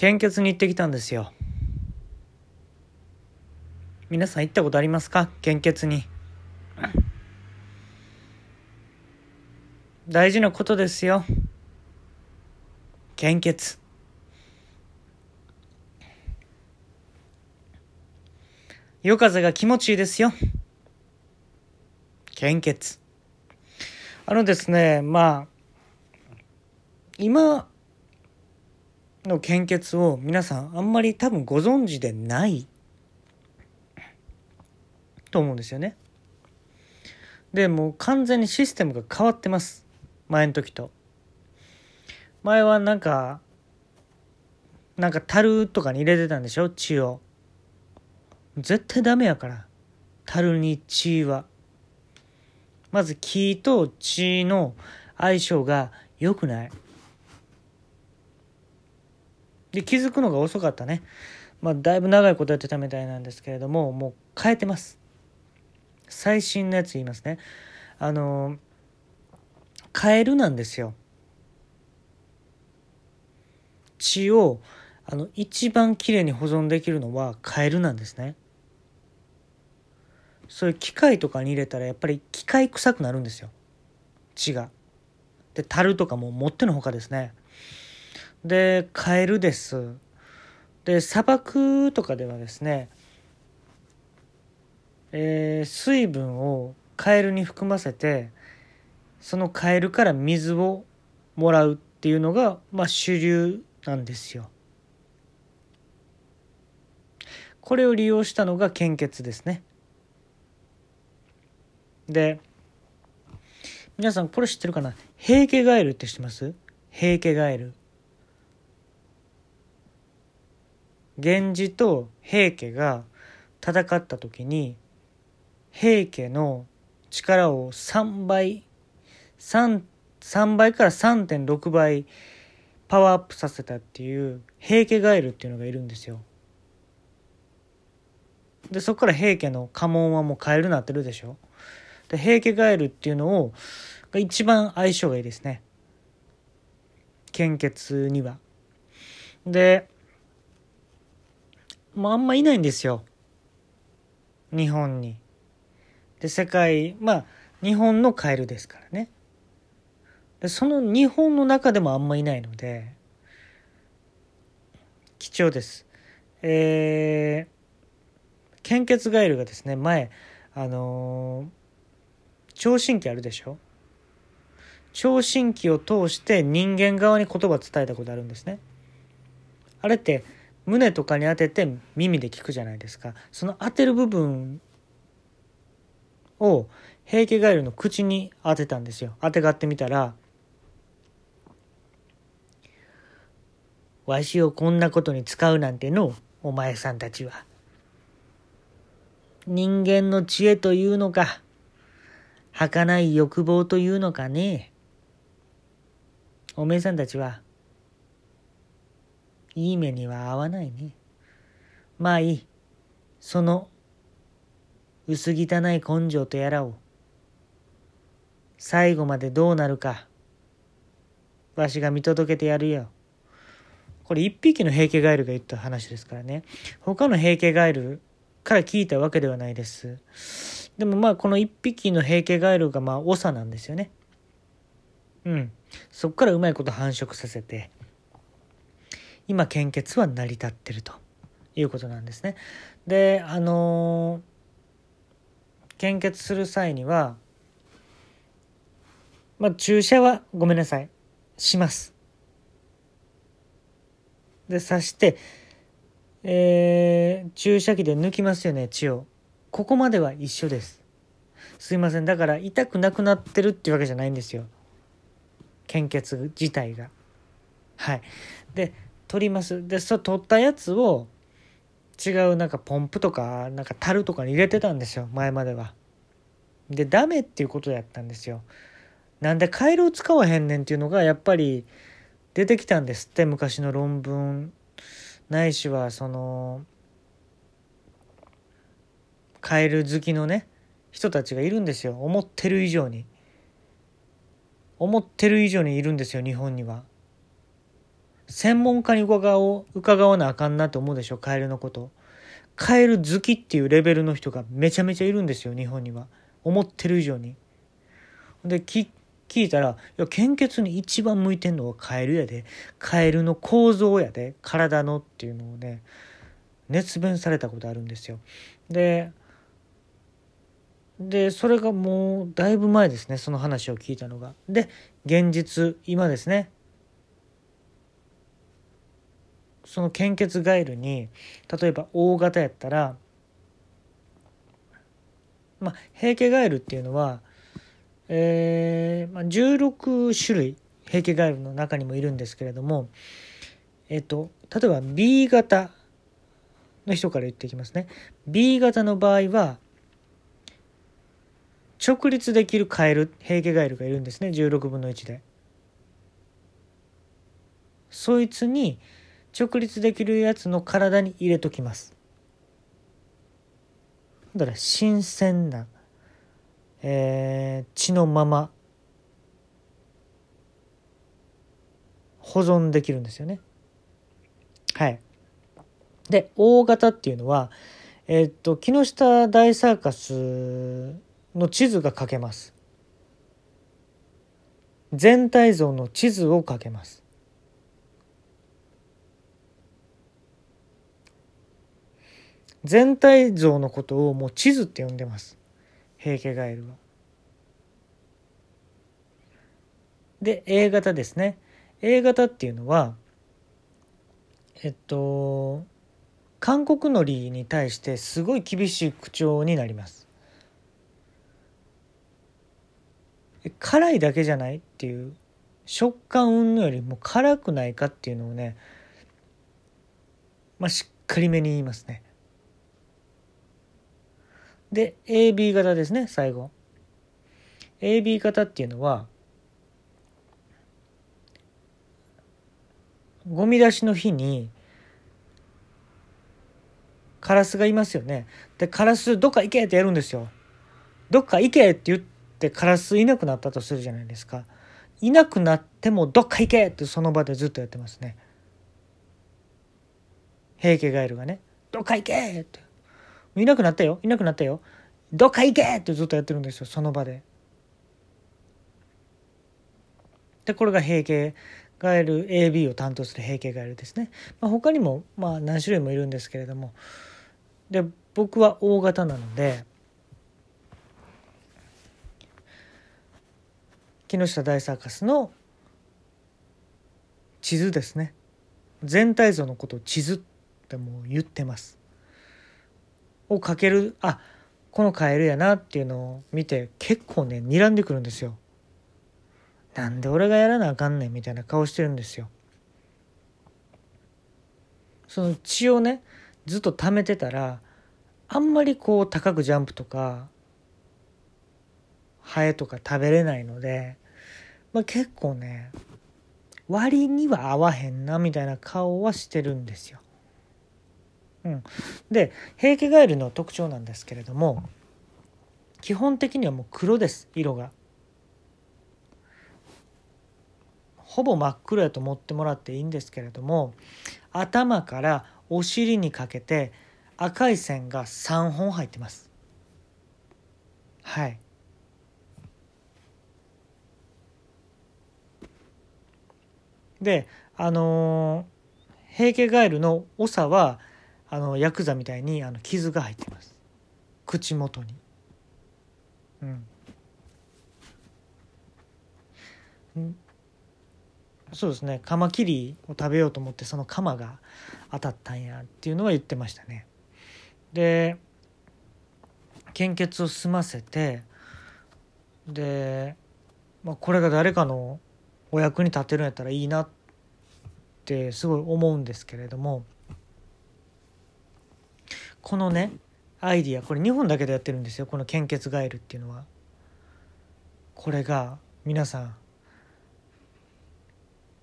献血に行ってきたんですよ。皆さん行ったことありますか？献血に。大事なことですよ。献血。夜風が気持ちいいですよ。献血。あのですねまあ今の献血を皆さんあんまり多分ご存知でないと思うんですよね。でもう完全にシステムが変わってます前の時と。前はなんかなんか樽とかに入れてたんでしょ？血を。絶対ダメやから樽に血は。まず木と血の相性が良くない。で気づくのが遅かったね。まあだいぶ長いことやってたみたいなんですけれどももう変えてます。最新のやつ言いますね。あのカエルなんですよ。血をあの一番きれいに保存できるのはカエルなんですね。そういう機械とかに入れたらやっぱり機械臭くなるんですよ血が。で樽とかも持ってのほかですね。でカエルです。で砂漠とかではですねえー、水分をカエルに含ませてそのカエルから水をもらうっていうのが、まあ、主流なんですよ。これを利用したのが献血ですね。で皆さんこれ知ってるかな？平家ガエルって知ってます？平家ガエル。源氏と平家が戦った時に平家の力を3倍 3, 3倍から3.6倍パワーアップさせたっていう平家ガエルっていうのがいるんですよ。でそこから平家の家紋はもうカエルになってるでしょ。で平家ガエルっていうのをが一番相性がいいですね。献血には。でもうあんまいないんですよ。日本に。で世界まあ日本のカエルですからねでその日本の中でもあんまいないので貴重ですえー、献血ガエルがですね前あのー、聴診器あるでしょ？聴診器を通して人間側に言葉伝えたことあるんですねあれって胸とかに当てて耳で聞くじゃないですか。その当てる部分を平家ガエルの口に当てたんですよ。当てがってみたら「わしをこんなことに使うなんてのお前さんたちは。人間の知恵というのか儚い欲望というのかね。おめえさんたちはいい目には合わないね。まあいい。その薄汚い根性とやらを。最後までどうなるか。わしが見届けてやるよ。これ一匹の平家ガエルが言った話ですからね。他の平家ガエルから聞いたわけではないです。でもまあこの一匹の平家ガエルがまあ長なんですよね。うん。そっからうまいこと繁殖させて。今献血は成り立ってるということなんですねであの献血する際には、まあ、注射はごめんなさいします。で刺して、えー、注射器で抜きますよね血を。ここまでは一緒です。すいませんだから痛くなくなってるっていうわけじゃないんですよ。献血自体が。はい。で取ります。でそ取ったやつを違うなんかポンプとかなんか樽とかに入れてたんですよ前までは。でダメっていうことやったんですよ。なんでカエルを使わへんねんっていうのがやっぱり出てきたんですって昔の論文ないしはそのカエル好きのね人たちがいるんですよ思ってる以上に思ってる以上にいるんですよ日本には。専門家に伺おう伺わなあかんなと思うでしょカエルのこと。カエル好きっていうレベルの人がめちゃめちゃいるんですよ日本には。思ってる以上に。で聞いたらいや献血に一番向いてんのはカエルやで。カエルの構造やで。体のっていうのをね熱弁されたことあるんですよ。ででそれがもうだいぶ前ですねその話を聞いたのが。で現実今ですね。その献血ガエルに例えば大型やったらまあ平家ガエルっていうのは、えーまあ、16種類平家ガエルの中にもいるんですけれどもえっと例えば B 型の人から言っていきますね。B 型の場合は直立できるカエル平家ガエルがいるんですね。16分の1で。そいつに直立できるやつの体に入れときます。だから新鮮な、えー、血のまま保存できるんですよね。はい。で大型っていうのはえー、っと木下大サーカスの地図が書けます。全体像の地図を書けます。全体像のことをもう地図って呼んでます平家ガエルは。で A 型ですね A 型っていうのはえっと韓国のりに対してすごい厳しい口調になります。辛いだけじゃないっていう食感云々よりも辛くないかっていうのをねまあしっかりめに言いますね。で AB 型ですね最後。AB 型っていうのはゴミ出しの日にカラスがいますよね。でカラスどっか行けってやるんですよ。どっか行けって言ってカラスいなくなったとするじゃないですか。いなくなってもどっか行けってその場でずっとやってますね。平家ガエルがね。どっか行けって。いなくなったよいなくなったよどっか行けってずっとやってるんですよその場で。でこれが平家ガエル AB を担当する平家ガエルですね。まあ、他にもまあ何種類もいるんですけれどもで僕は大型なので木下大サーカスの地図ですね全体像のことを地図ってもう言ってます。をかけるあこのカエルやなっていうのを見て結構ね睨んでくるんですよ。なんで俺がやらなあかんねんみたいな顔してるんですよ。その血をねずっと溜めてたらあんまりこう高くジャンプとかハエとか食べれないので、まあ、結構ね割には合わへんなみたいな顔はしてるんですよ。うん、で平家ガエルの特徴なんですけれども基本的にはもう黒です色が。ほぼ真っ黒やと思ってもらっていいんですけれども頭からお尻にかけて赤い線が3本入ってます。はい。であのー、平家ガエルの長はあのヤクザみたいにあの傷が入ってます。口元に。うん。そうですね。カマキリを食べようと思ってそのカマが当たったんやっていうのは言ってましたね。で献血を済ませてで、まあ、これが誰かのお役に立てるんやったらいいなってすごい思うんですけれどもこのねアイディアこれ日本だけでやってるんですよこの献血ガエルっていうのは。これが皆さん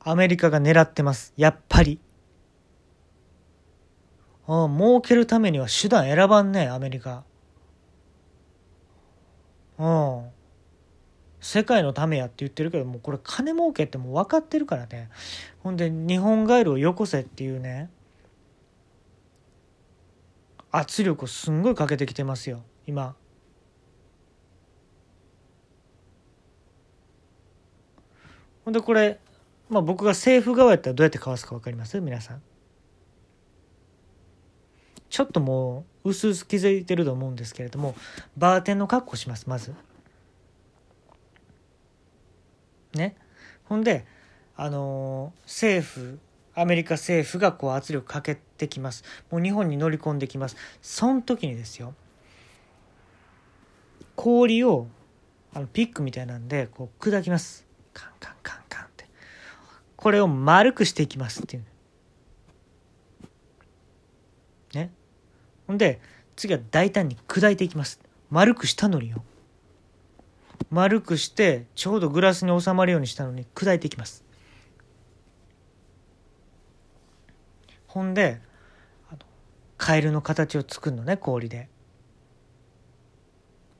アメリカが狙ってます。やっぱり。ああ儲けるためには手段選ばんねアメリカ。うん世界のためやって言ってるけどもうこれ金儲けってもう分かってるからね。ほんで日本ガエルをよこせっていうね。圧力をすんごいかけてきてますよ。今。ほんでこれ、まあ、僕が政府側やったらどうやってかわすか分かります？皆さん。ちょっともう薄々気づいてると思うんですけれどもバーテンの格好しますまず。ね。ほんであのー政府アメリカ政府がこう圧力かけてきます。もう日本に乗り込んできます。その時にですよ氷をあのピックみたいなんでこう砕きます。カンカンカンカンって。これを丸くしていきますっていう。ね。ほんで次は大胆に砕いていきます。丸くしたのによ。丸くしてちょうどグラスに収まるようにしたのに砕いていきます。ほんでカエルの形を作るのね氷で。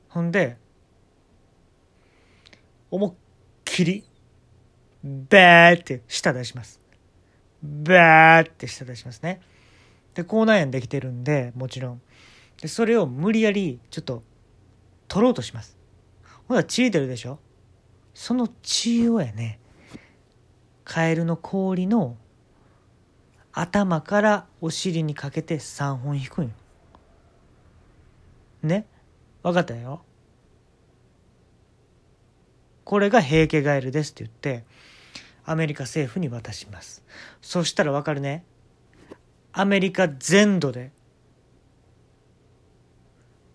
ほんで思いっきりバーって舌出します。バーって舌出しますね。で口内炎できてるんでもちろん。でそれを無理やりちょっと取ろうとします。ほら血出るでしょ？その血をやねカエルの氷の頭からお尻にかけて3本引くんよ。ね？分かったよ。これが平家ガエルですって言ってアメリカ政府に渡します。そしたら分かるね？アメリカ全土で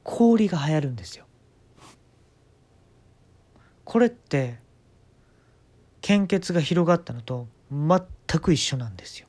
氷が流行るんですよ。これって献血が広がったのと全く一緒なんですよ。